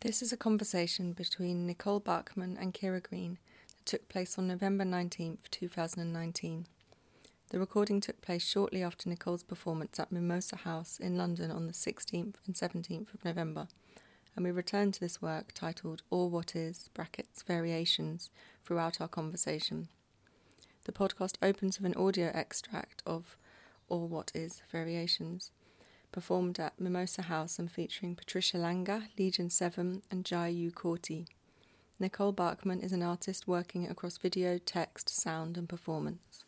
This is a conversation between Nicole Bachmann and Keira Greene that took place on November 19th, 2019. The recording took place shortly after Nicole's performance at Mimosa House in London on the 16th and 17th of November, and we return to this work titled Or What Is, brackets, Variations, throughout our conversation. The podcast opens with an audio extract of Or What Is, Variations, performed at Mimosa House and featuring Patricia Langa, Legion 7, and Jia-Yu Corti. Nicole Bachmann is an artist working across video, text, sound, and performance.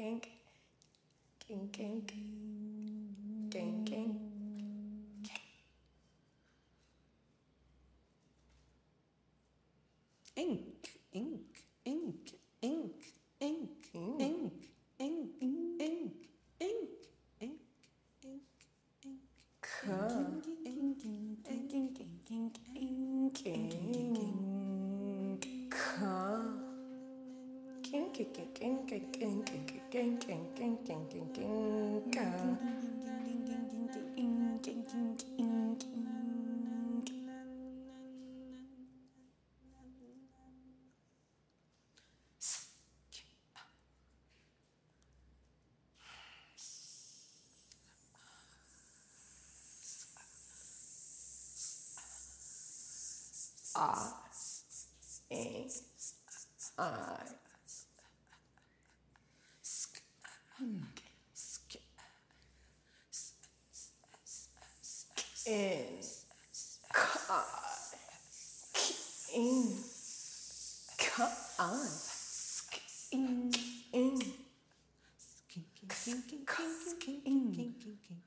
kink, kink, kink. Ah, R A R. Skunk. In God. In God. In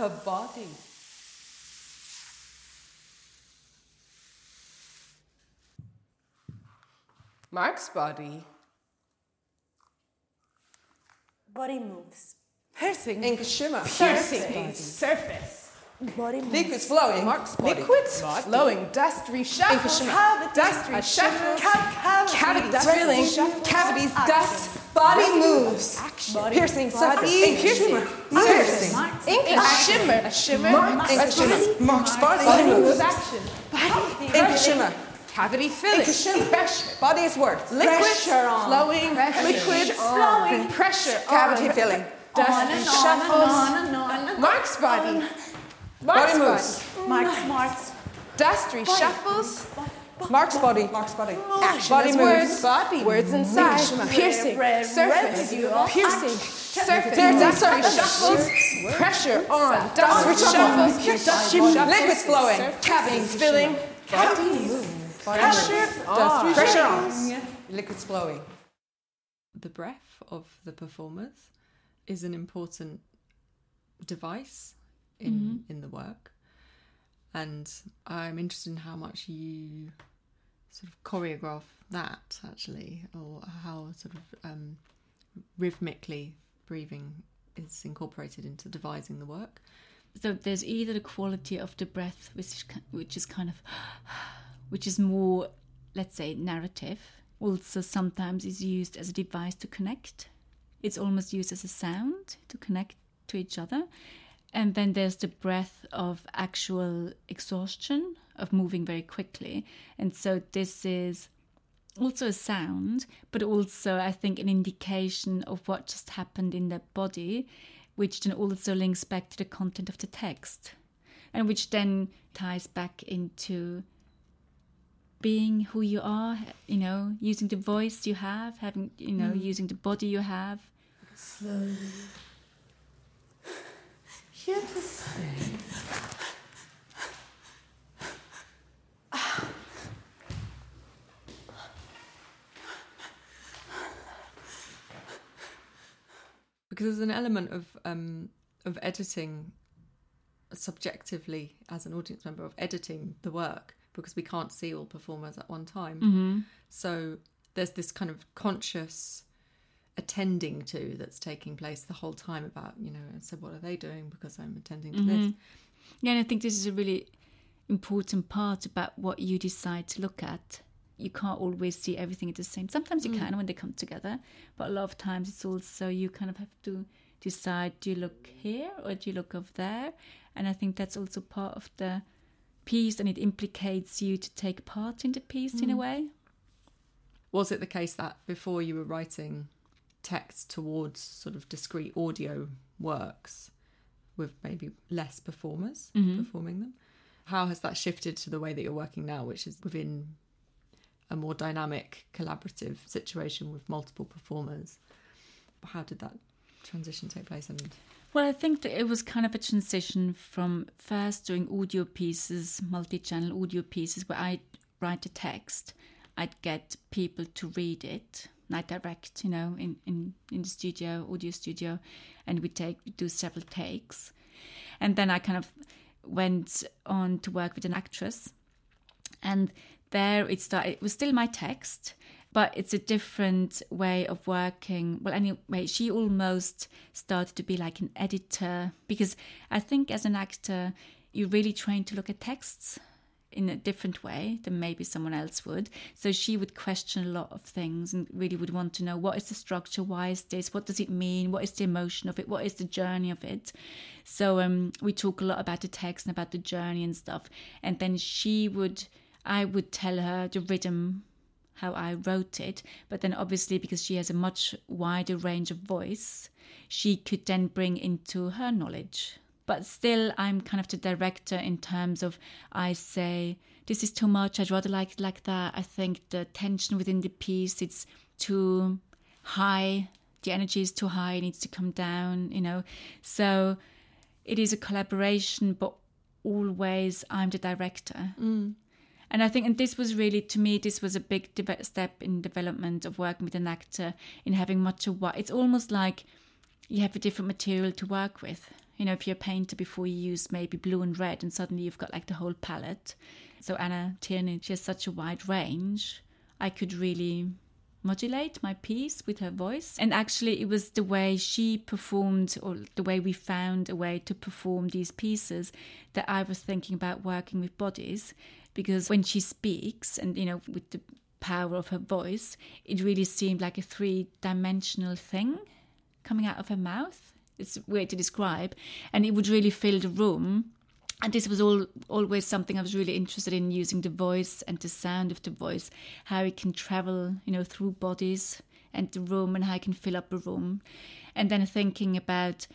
the, the, the body. Mark's body. Body moves. Piercing. Ink shimmer. Piercing. Piercing. Surface. Body. Liquids flowing. Mark's body. Liquids flowing. Dust reshuffle. Dust reshuffle. Cavity. Cavities filling. Cavities. Dust. Body moves. Piercing. Surface. Body. Ink shimmer. Piercing. Ink shimmer. A shimmer. Ink shimmer. Mark's body. Body moves. Action. Ink shimmer. Cavity filling. Pressure. Body is work. Liquid Pressure on. flowing. Liquid flowing. Pressure. Cavity filling. Dust reshuffles. Mark's body. Mark's Body moves. Marks, marks. Dust reshuffles. Mark's body. Mark's body. Action Body moves. words. Body. Words inside. Piercing. Surface. Piercing. Surface. Piercing. Dust Surface. Pressure on. Dust reshuffles. Dust reshuffles. Liquids flowing. Cavities filling. Pressure on. Pressure on. Liquids flowing. the breath of the performers is an important device in in the work. And i'm interested in how much you sort of choreograph that actually or how sort of um, rhythmically breathing is incorporated into devising the work. So there's either the quality of the breath which which is kind of which is more let's say narrative also sometimes is used as a device to connect. It's almost used as a sound to connect to each other and then there's the breath of actual exhaustion of moving very quickly. And so this is also a sound, but also I think an indication of what just happened in the body, which then also links back to the content of the text, and which then ties back into being who you are, you know, using the voice you have, having, you know, mm. using the body you have. Because there's an element of um, of editing subjectively as an audience member of editing the work because we can't see all performers at one time. So there's this kind of conscious attending to that's taking place the whole time about you know so what are they doing because I'm attending to mm-hmm. this. Yeah, and I think this is a really important part about what you decide to look at. You can't always see everything at the same. Sometimes you mm. can when they come together, but a lot of times it's also you kind of have to decide: do you look here or do you look over there? And I think that's also part of the piece, and it implicates you to take part in the piece in a mm. way. Was it the case that before you were writing text towards sort of discrete audio works with maybe less performers mm-hmm. performing them? How has that shifted to the way that you're working now, which is within a more dynamic, collaborative situation with multiple performers? How did that transition take place? And Well, I think that it was kind of a transition from first doing audio pieces, multi channel audio pieces, where I'd write a text, I'd get people to read it, I direct, you know, in, in, in the studio, audio studio, and we take we do several takes. And then I kind of went on to work with an actress. And there it started it was still my text but it's a different way of working. Well anyway she almost started to be like an editor because i think as an actor you're really trained to look at texts in a different way than maybe someone else would. So she would question a lot of things and really would want to know what is the structure? Why is this? What does it mean? What is the emotion of it? What is the journey of it? So um, we talk a lot about the text and about the journey and stuff. And then she would I would tell her the rhythm, how I wrote it, but then obviously because she has a much wider range of voice, she could then bring into her knowledge. But still, I'm kind of the director in terms of I say, this is too much, I'd rather like it like that. I think the tension within the piece, it's too high, the energy is too high, it needs to come down, you know. So it is a collaboration, but always I'm the director. Mm. And I think, and this was really, to me, this was a big deve- step in development of working with an actor in having much of what it's almost like you have a different material to work with. You know, if you're a painter before you use maybe blue and red, and suddenly you've got like the whole palette. So Anna Tierney, she has such a wide range. I could really modulate my piece with her voice. And actually, it was the way she performed, or the way we found a way to perform these pieces, that I was thinking about working with bodies. Because when she speaks, and you know, with the power of her voice, it really seemed like a three dimensional thing coming out of her mouth. It's weird to describe. And it would really fill the room and this was all always something I was really interested in using the voice and the sound of the voice, how it can travel, you know, through bodies and the room and how it can fill up a room. And then thinking about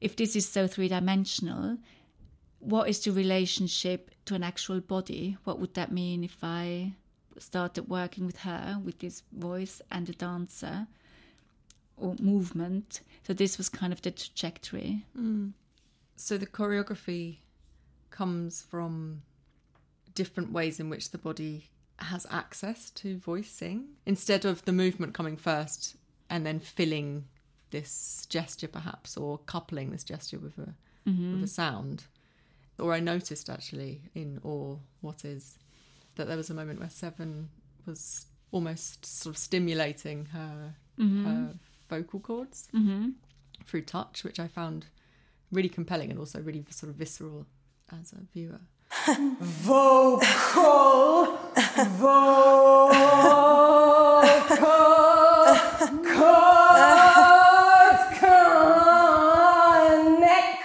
if this is so three dimensional, what is the relationship to an actual body? What would that mean if I started working with her with this voice and the dancer or movement? So this was kind of the trajectory. Mm. So the choreography comes from different ways in which the body has access to voicing instead of the movement coming first and then filling this gesture perhaps or coupling this gesture with a mm-hmm. with a sound or i noticed actually in or what is that there was a moment where seven was almost sort of stimulating her mm-hmm. her vocal cords mm-hmm. through touch which i found really compelling and also really sort of visceral as a viewer. vocal, vocal, chords connect.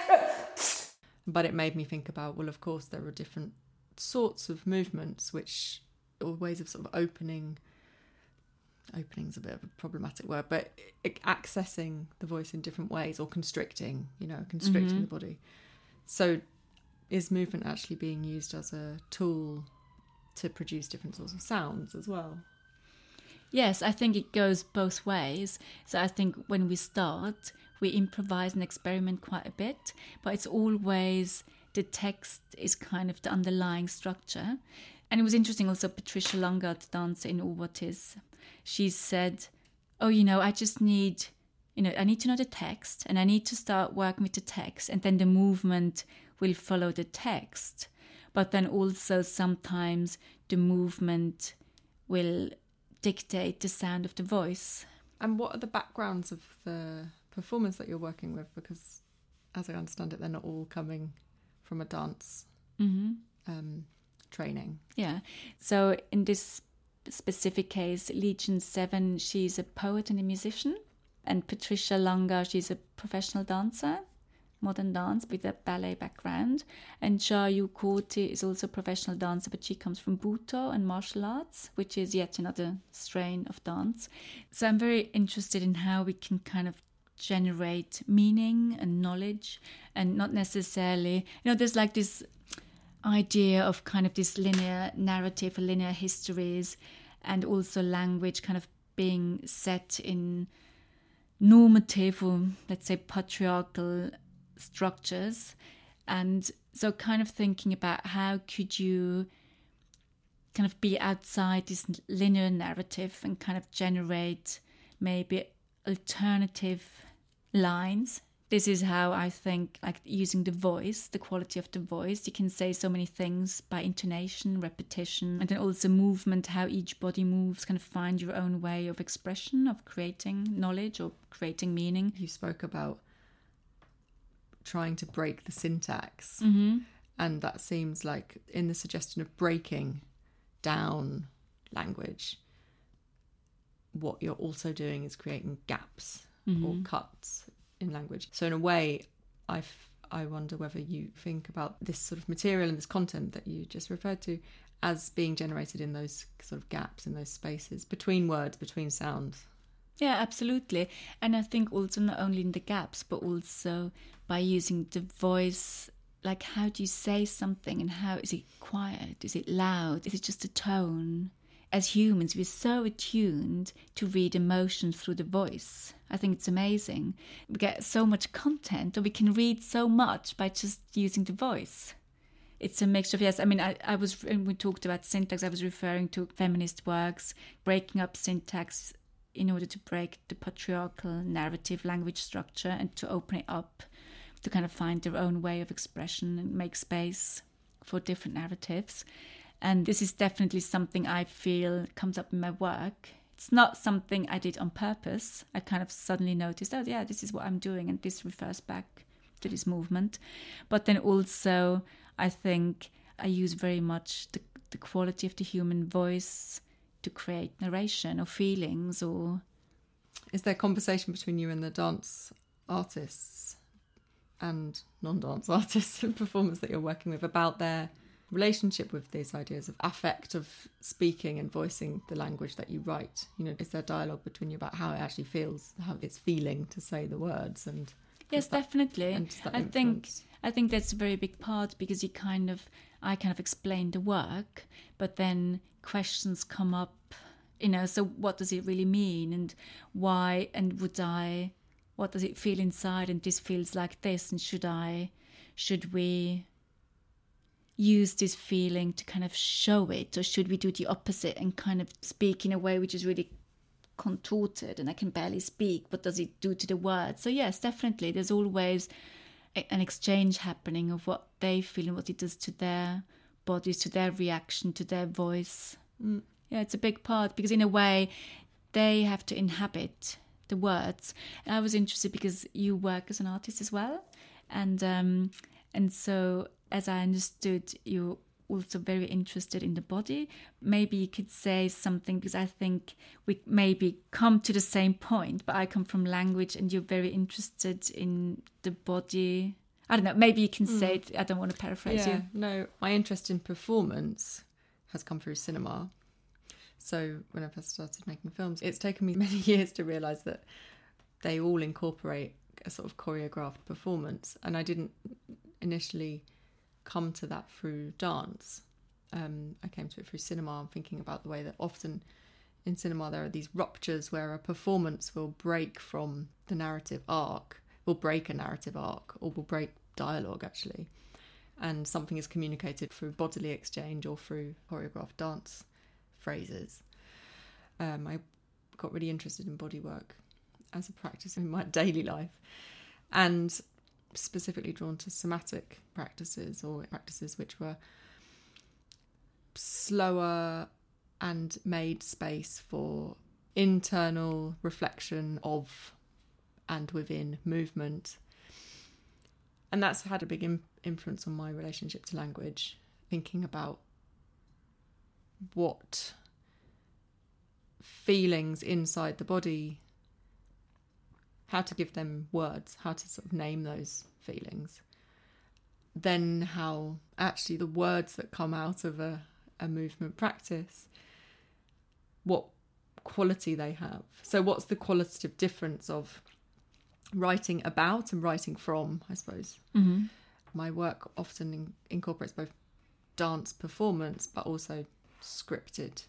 But it made me think about well, of course, there are different sorts of movements which or ways of sort of opening opening is a bit of a problematic word but accessing the voice in different ways or constricting you know constricting mm-hmm. the body so is movement actually being used as a tool to produce different sorts of sounds as well? Yes, I think it goes both ways. So I think when we start, we improvise and experiment quite a bit, but it's always the text is kind of the underlying structure. And it was interesting also, Patricia Langa, dancer in Or What Is, she said, Oh, you know, I just need, you know, I need to know the text and I need to start working with the text, and then the movement will follow the text, but then also sometimes the movement will dictate the sound of the voice. And what are the backgrounds of the performers that you're working with? Because, as I understand it, they're not all coming from a dance mm-hmm. um, training. Yeah. So in this specific case, Legion Seven, she's a poet and a musician, and Patricia Langa, she's a professional dancer modern dance with a ballet background. And Jia-Yu Corti is also a professional dancer, but she comes from Butoh and martial arts, which is yet another strain of dance. So I'm very interested in how we can kind of generate meaning and knowledge and not necessarily, you know, there's like this idea of kind of this linear narrative linear histories and also language kind of being set in normative or let's say patriarchal structures. And so kind of thinking about how could you kind of be outside this linear narrative and kind of generate maybe alternative lines this is how i think like using the voice the quality of the voice you can say so many things by intonation repetition and then also movement how each body moves kind of find your own way of expression of creating knowledge or creating meaning you spoke about trying to break the syntax. Mm-hmm. And that seems like in the suggestion of breaking down language, what you're also doing is creating gaps mm-hmm. or cuts in language. So, in a way, I I wonder whether you think about this sort of material and this content that you just referred to as being generated in those sort of gaps, in those spaces between words, between sounds. Yeah, absolutely. And I think also not only in the gaps, but also by using the voice like how do you say something and how is it quiet is it loud is it just a tone as humans we're so attuned to read emotions through the voice. I think it's amazing. We get so much content or we can read so much by just using the voice. It's a mixture of yes i mean i, I was when we talked about syntax i was referring to feminist works breaking up syntax in order to break the patriarchal narrative language structure and to open it up to kind of find their own way of expression and make space for different narratives. And this is definitely something I feel comes up in my work. It's not something I did on purpose. I kind of suddenly noticed, oh, yeah, this is what I'm doing, and this refers back to this movement. But then also, I think I use very much the, the quality of the human voice to create narration or feelings or Is there conversation between you and the dance artists and non-dance artists and performers that you're working with about their relationship with these ideas of affect of speaking and voicing the language that you write? You know, is there dialogue between you about how it actually feels, how it's feeling to say the words and yes, that- definitely. and I think? I think that's a very big part because you kind of I kind of explain the work, but then questions come up, you know, so what does it really mean and why and would I what does it feel inside and this feels like this and should I should we use this feeling to kind of show it or should we do the opposite and kind of speak in a way which is really contorted and I can barely speak. What does it do to the words? So, yes, definitely, there's always a- an exchange happening of what they feel and what it does to their bodies, to their reaction, to their voice. Yeah, it's a big part because, in a way, they have to inhabit the words. And I was interested because you work as an artist as well, and um, and so as I understood, you're also very interested in the body. Maybe you could say something because I think we maybe come to the same point, but I come from language, and you're very interested in the body. I don't know. Maybe you can hmm. say it. I don't want to paraphrase yeah, you. no, my interest in performance has come through cinema. So when I first started making films, it's taken me many years to realise that they all incorporate a sort of choreographed performance, and I didn't initially come to that through dance. Um, I came to it through cinema. I'm thinking about the way that often in cinema there are these ruptures where a performance will break from the narrative arc, will break a narrative arc, or will break dialogue actually and something is communicated through bodily exchange or through choreographed dance phrases. Um, I got really interested in body work as a practice in my daily life and specifically drawn to somatic practices or practices which were slower and made space for internal reflection of and within movement. And that's had a big Im- influence on my relationship to language thinking about what feelings inside the body how to give them words how to sort of name those feelings then how actually the words that come out of a, a movement practice what quality they have so what's the qualitative difference of writing about and writing from, I suppose. Mm-hmm. My work often in- incorporates both dance performance but also scripted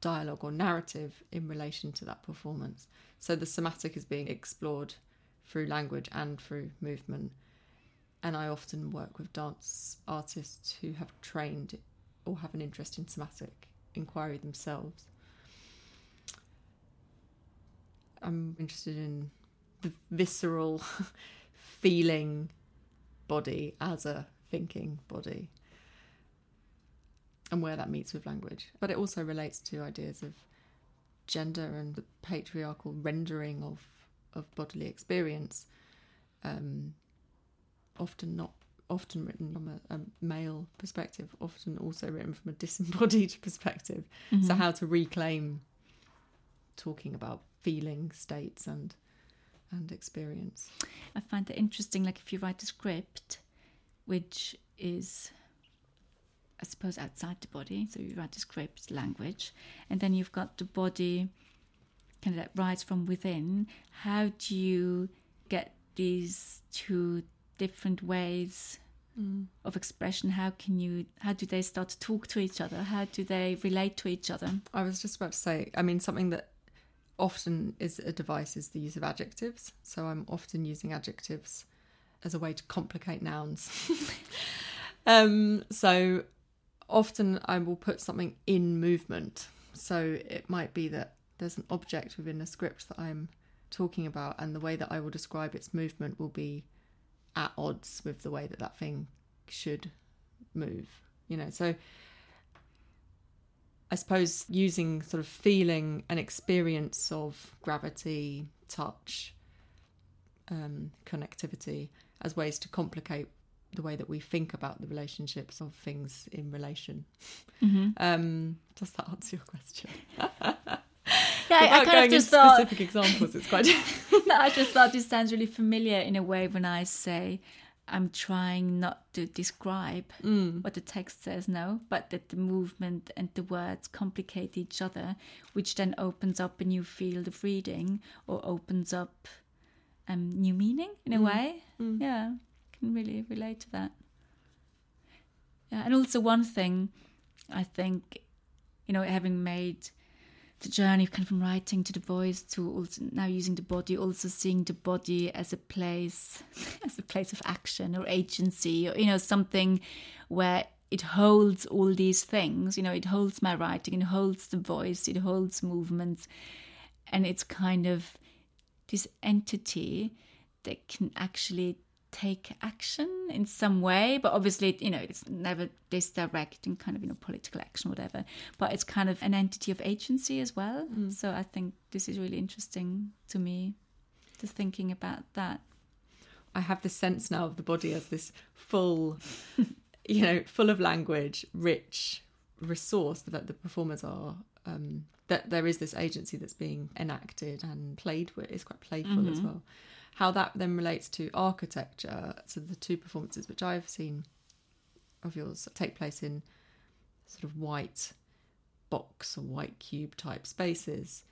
dialogue or narrative in relation to that performance. So the somatic is being explored through language and through movement. And I often work with dance artists who have trained or have an interest in somatic inquiry themselves. I'm interested in the visceral feeling body as a thinking body and where that meets with language. But it also relates to ideas of gender and the patriarchal rendering of, of bodily experience, um, often not often written from a, a male perspective, often also written from a disembodied perspective. So how to reclaim talking about feeling states and and experience. I find that interesting. Like if you write a script, which is, I suppose, outside the body. So you write a script, language, and then you've got the body, kind of that rise from within. How do you get these two different ways of expression? How can you? How do they start to talk to each other? How do they relate to each other? I was just about to say, I mean, something that often is a device is the use of adjectives. So I'm often using adjectives as a way to complicate nouns. um, so often I will put something in movement. So it might be that there's an object within a script that I'm talking about, and the way that I will describe its movement will be at odds with the way that that thing should move. You know, so I suppose using sort of feeling and experience of gravity, touch, um, connectivity as ways to complicate the way that we think about the relationships of things in relation. Um, does that answer your question? Yeah, I, I kind of just thought. specific examples, it's quite. I just thought this sounds really familiar in a way when I say I'm trying not to describe what the text says, no, but that the movement and the words complicate each other, which then opens up a new field of reading or opens up um, new meaning in a way. Yeah, can really relate to that. Yeah, and also one thing I think, you know, having made the journey kind of from writing to the voice to also now using the body also seeing the body as a place as a place of action or agency or you know something where it holds all these things you know it holds my writing it holds the voice it holds movements and it's kind of this entity that can actually take action in some way but obviously you know it's never this direct and kind of you know political action whatever but it's kind of an entity of agency as well so i think this is really interesting to me just thinking about that I have this sense now of the body as this full, you know, full of language, rich resource that the performers are. Um, that there is this agency that's being enacted and played with. It's quite playful as well. How that then relates to architecture. So the two performances which I've seen of yours take place in sort of white box or white cube type spaces,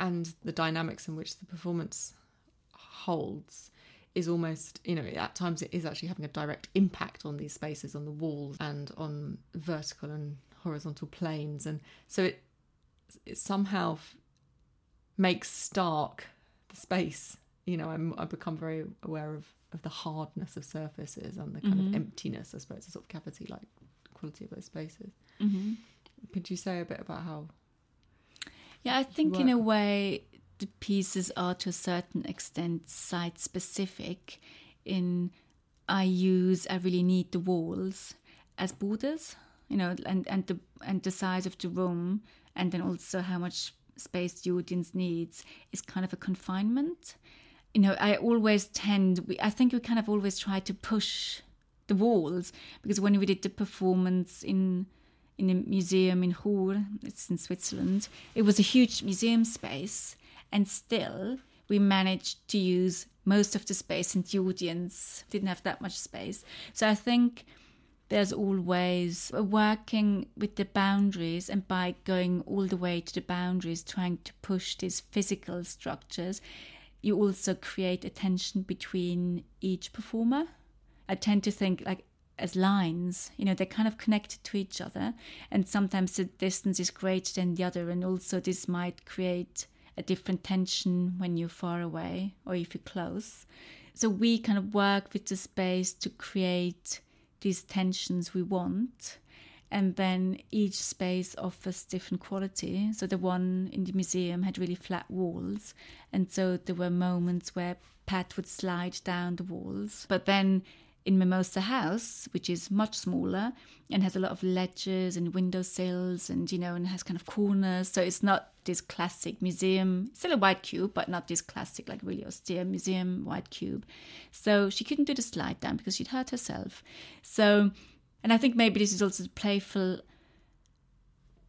and the dynamics in which the performance holds is almost you know at times it is actually having a direct impact on these spaces on the walls and on vertical and horizontal planes and so it it somehow f- makes stark the space you know I'm, i become very aware of of the hardness of surfaces and the kind of emptiness i suppose the sort of cavity like quality of those spaces mm-hmm. could you say a bit about how Yeah, I think in a way the pieces are to a certain extent site specific. In I use I really need the walls as borders, you know, and and the and the size of the room, and then also how much space the audience needs is kind of a confinement. You know, I always tend. We, I think we kind of always try to push the walls because when we did the performance in in a museum in Ruhr, it's in Switzerland. It was a huge museum space, and still we managed to use most of the space, and the audience didn't have that much space. So I think there's always working with the boundaries, and by going all the way to the boundaries, trying to push these physical structures, you also create a tension between each performer. I tend to think like as lines, you know, they're kind of connected to each other, and sometimes the distance is greater than the other, and also this might create a different tension when you're far away or if you're close. So we kind of work with the space to create these tensions we want. And then each space offers different quality. So the one in the museum had really flat walls. And so there were moments where Pat would slide down the walls. But then in Mimosa House, which is much smaller and has a lot of ledges and window sills, and, you know, and has kind of corners. So it's not this classic museum, still a white cube, but not this classic, like really austere museum white cube. So she couldn't do the slide down because she'd hurt herself. So, and I think maybe this is also the playful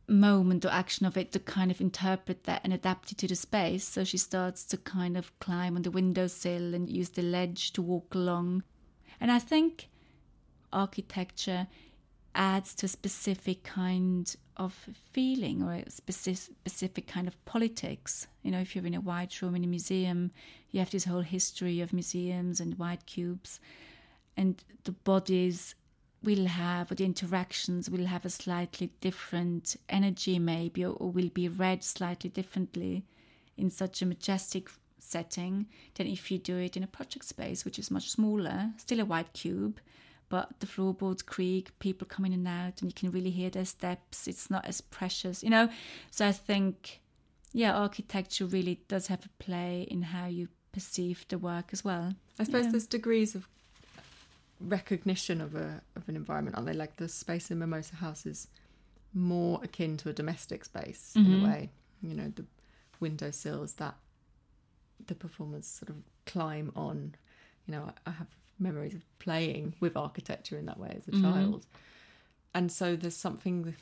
moment or action of it to kind of interpret that and adapt it to the space. So she starts to kind of climb on the windowsill and use the ledge to walk along. And I think architecture adds to a specific kind of feeling or a specific, specific kind of politics. You know, if you're in a white room in a museum, you have this whole history of museums and white cubes, and the bodies will have, or the interactions will have a slightly different energy, maybe, or, or will be read slightly differently in such a majestic setting than if you do it in a project space, which is much smaller, still a white cube, but the floorboards creak, people come in and out, and you can really hear their steps. It's not as precious, you know. So I think, yeah, architecture really does have a play in how you perceive the work as well. I suppose Yeah. there's degrees of recognition of a of an environment, aren't they? Like the space in Mimosa House is more akin to a domestic space in a mm-hmm. way. You know, the windowsills that the performers sort of climb on. You know, I, I have memories of playing with architecture in that way as a mm-hmm. child, and so there's something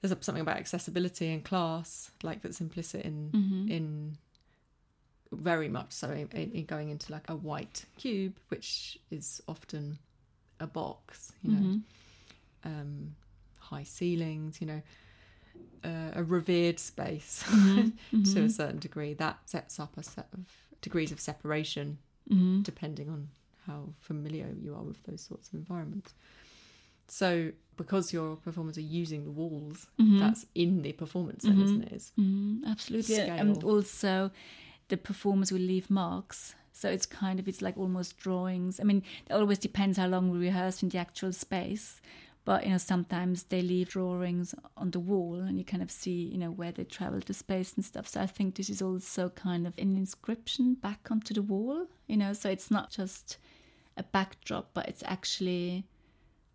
there's something about accessibility and class like that's implicit in mm-hmm. in very much so in, in going into like a white cube, which is often a box. You know, um, high ceilings. You know. Uh, a revered space to a certain degree that sets up a set of degrees of separation depending on how familiar you are with those sorts of environments. So, because your performers are using the walls, that's in the performance, then, isn't it? It's Mm, absolutely. And also, the performers will leave marks. So it's kind of, it's like almost drawings. I mean, it always depends how long we rehearse in the actual space. But, you know, sometimes they leave drawings on the wall and you kind of see, you know, where they traveled to space and stuff. So I think this is also kind of an inscription back onto the wall, you know, so it's not just a backdrop, but it's actually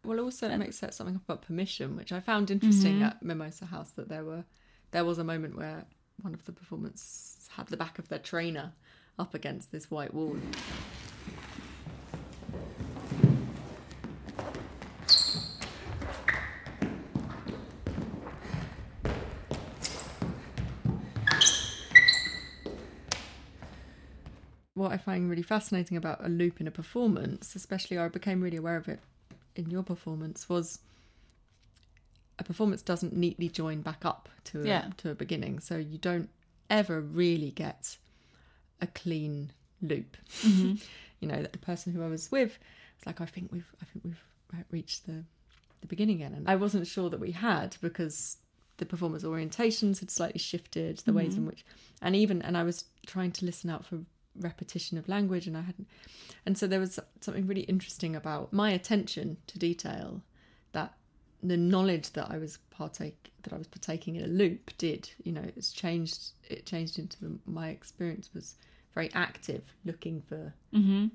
Well, also it makes set something about permission, which I found interesting Mm-hmm. at Mimosa House. That there were there was a moment where one of the performers had the back of their trainer up against this white wall. What I find really fascinating about a loop in a performance, especially I became really aware of it in your performance was a performance doesn't neatly join back up to a, Yeah. to a beginning, so you don't ever really get a clean loop. Mm-hmm. you know, that the person who I was with was like, I think we've, I think we've reached the the beginning again, and I wasn't sure that we had because the performers' orientations had slightly shifted, the ways in mm-hmm. which, and even, and I was trying to listen out for repetition of language, and I hadn't, and so there was something really interesting about my attention to detail that the knowledge that I was partake that I was partaking in a loop did you know it's changed it changed into the, my experience was very active looking for mm-hmm.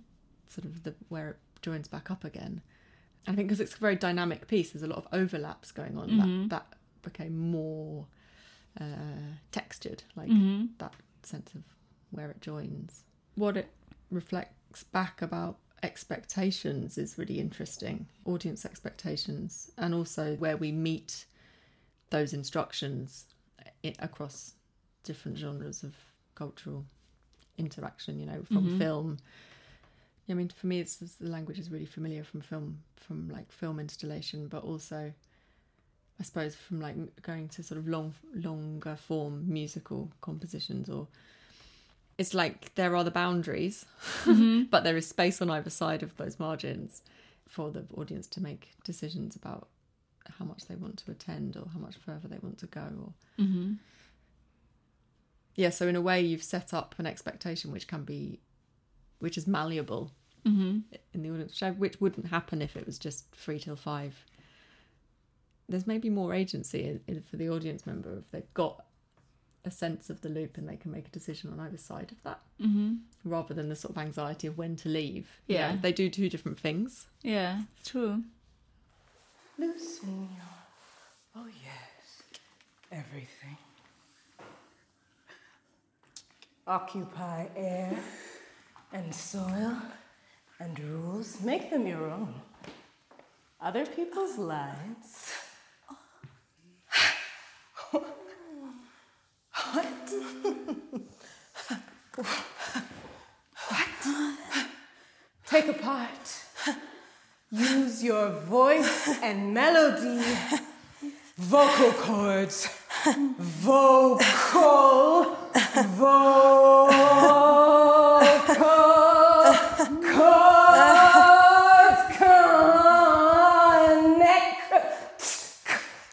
sort of the where it joins back up again. I think because it's a very dynamic piece there's a lot of overlaps going on that mm-hmm. that became more uh, textured like mm-hmm. that sense of where it joins. What it reflects back about expectations is really interesting. Audience expectations and also where we meet those instructions eh, across different genres of cultural interaction you know from mm-hmm. film. I mean, for me, it's, it's the language is really familiar from film, from like film installation, but also, I suppose, from like going to sort of long, longer form musical compositions, or it's like there are the boundaries, mm-hmm. but there is space on either side of those margins for the audience to make decisions about how much they want to attend or how much further they want to go. Or mm-hmm. Yeah, so in a way, you've set up an expectation which can be which is malleable in the audience, which, wouldn't happen if it was just three till five. There's maybe more agency in, in, for the audience member if they've got a sense of the loop and they can make a decision on either side of that, mm-hmm. rather than the sort of anxiety of when to leave. You Yeah. they do two different things. Yeah, true. Loosen your. Oh, yes. Everything. Occupy air and soil and rules. Make them your own. Other people's lives. what? what? Take a part. Use your voice and melody. Vocal cords. Vocal. Vocal. Cords. Connect.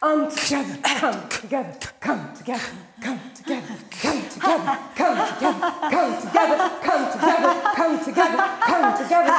Um, together. Come together. Come together. Come together. Come together. Come together. Come together. Come together. Come together. Come together.